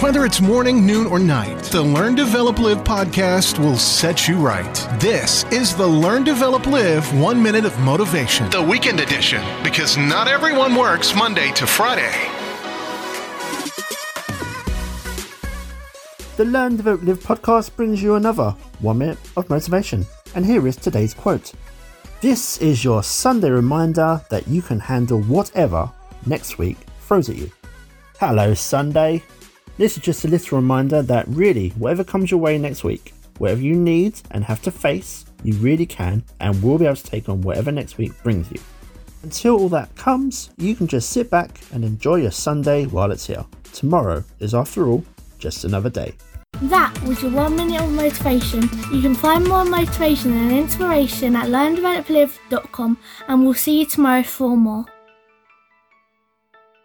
Whether it's morning, noon, or night, the Learn, Develop, Live podcast will set you right. This is the Learn, Develop, Live One Minute of Motivation, the weekend edition, because not everyone works Monday to Friday. The Learn, Develop, Live podcast brings you another one minute of motivation. And here is today's quote This is your Sunday reminder that you can handle whatever next week throws at you. Hello, Sunday. This is just a little reminder that really, whatever comes your way next week, whatever you need and have to face, you really can and will be able to take on whatever next week brings you. Until all that comes, you can just sit back and enjoy your Sunday while it's here. Tomorrow is, after all, just another day. That was your one minute of motivation. You can find more motivation and inspiration at learndeveloplive.com and we'll see you tomorrow for more.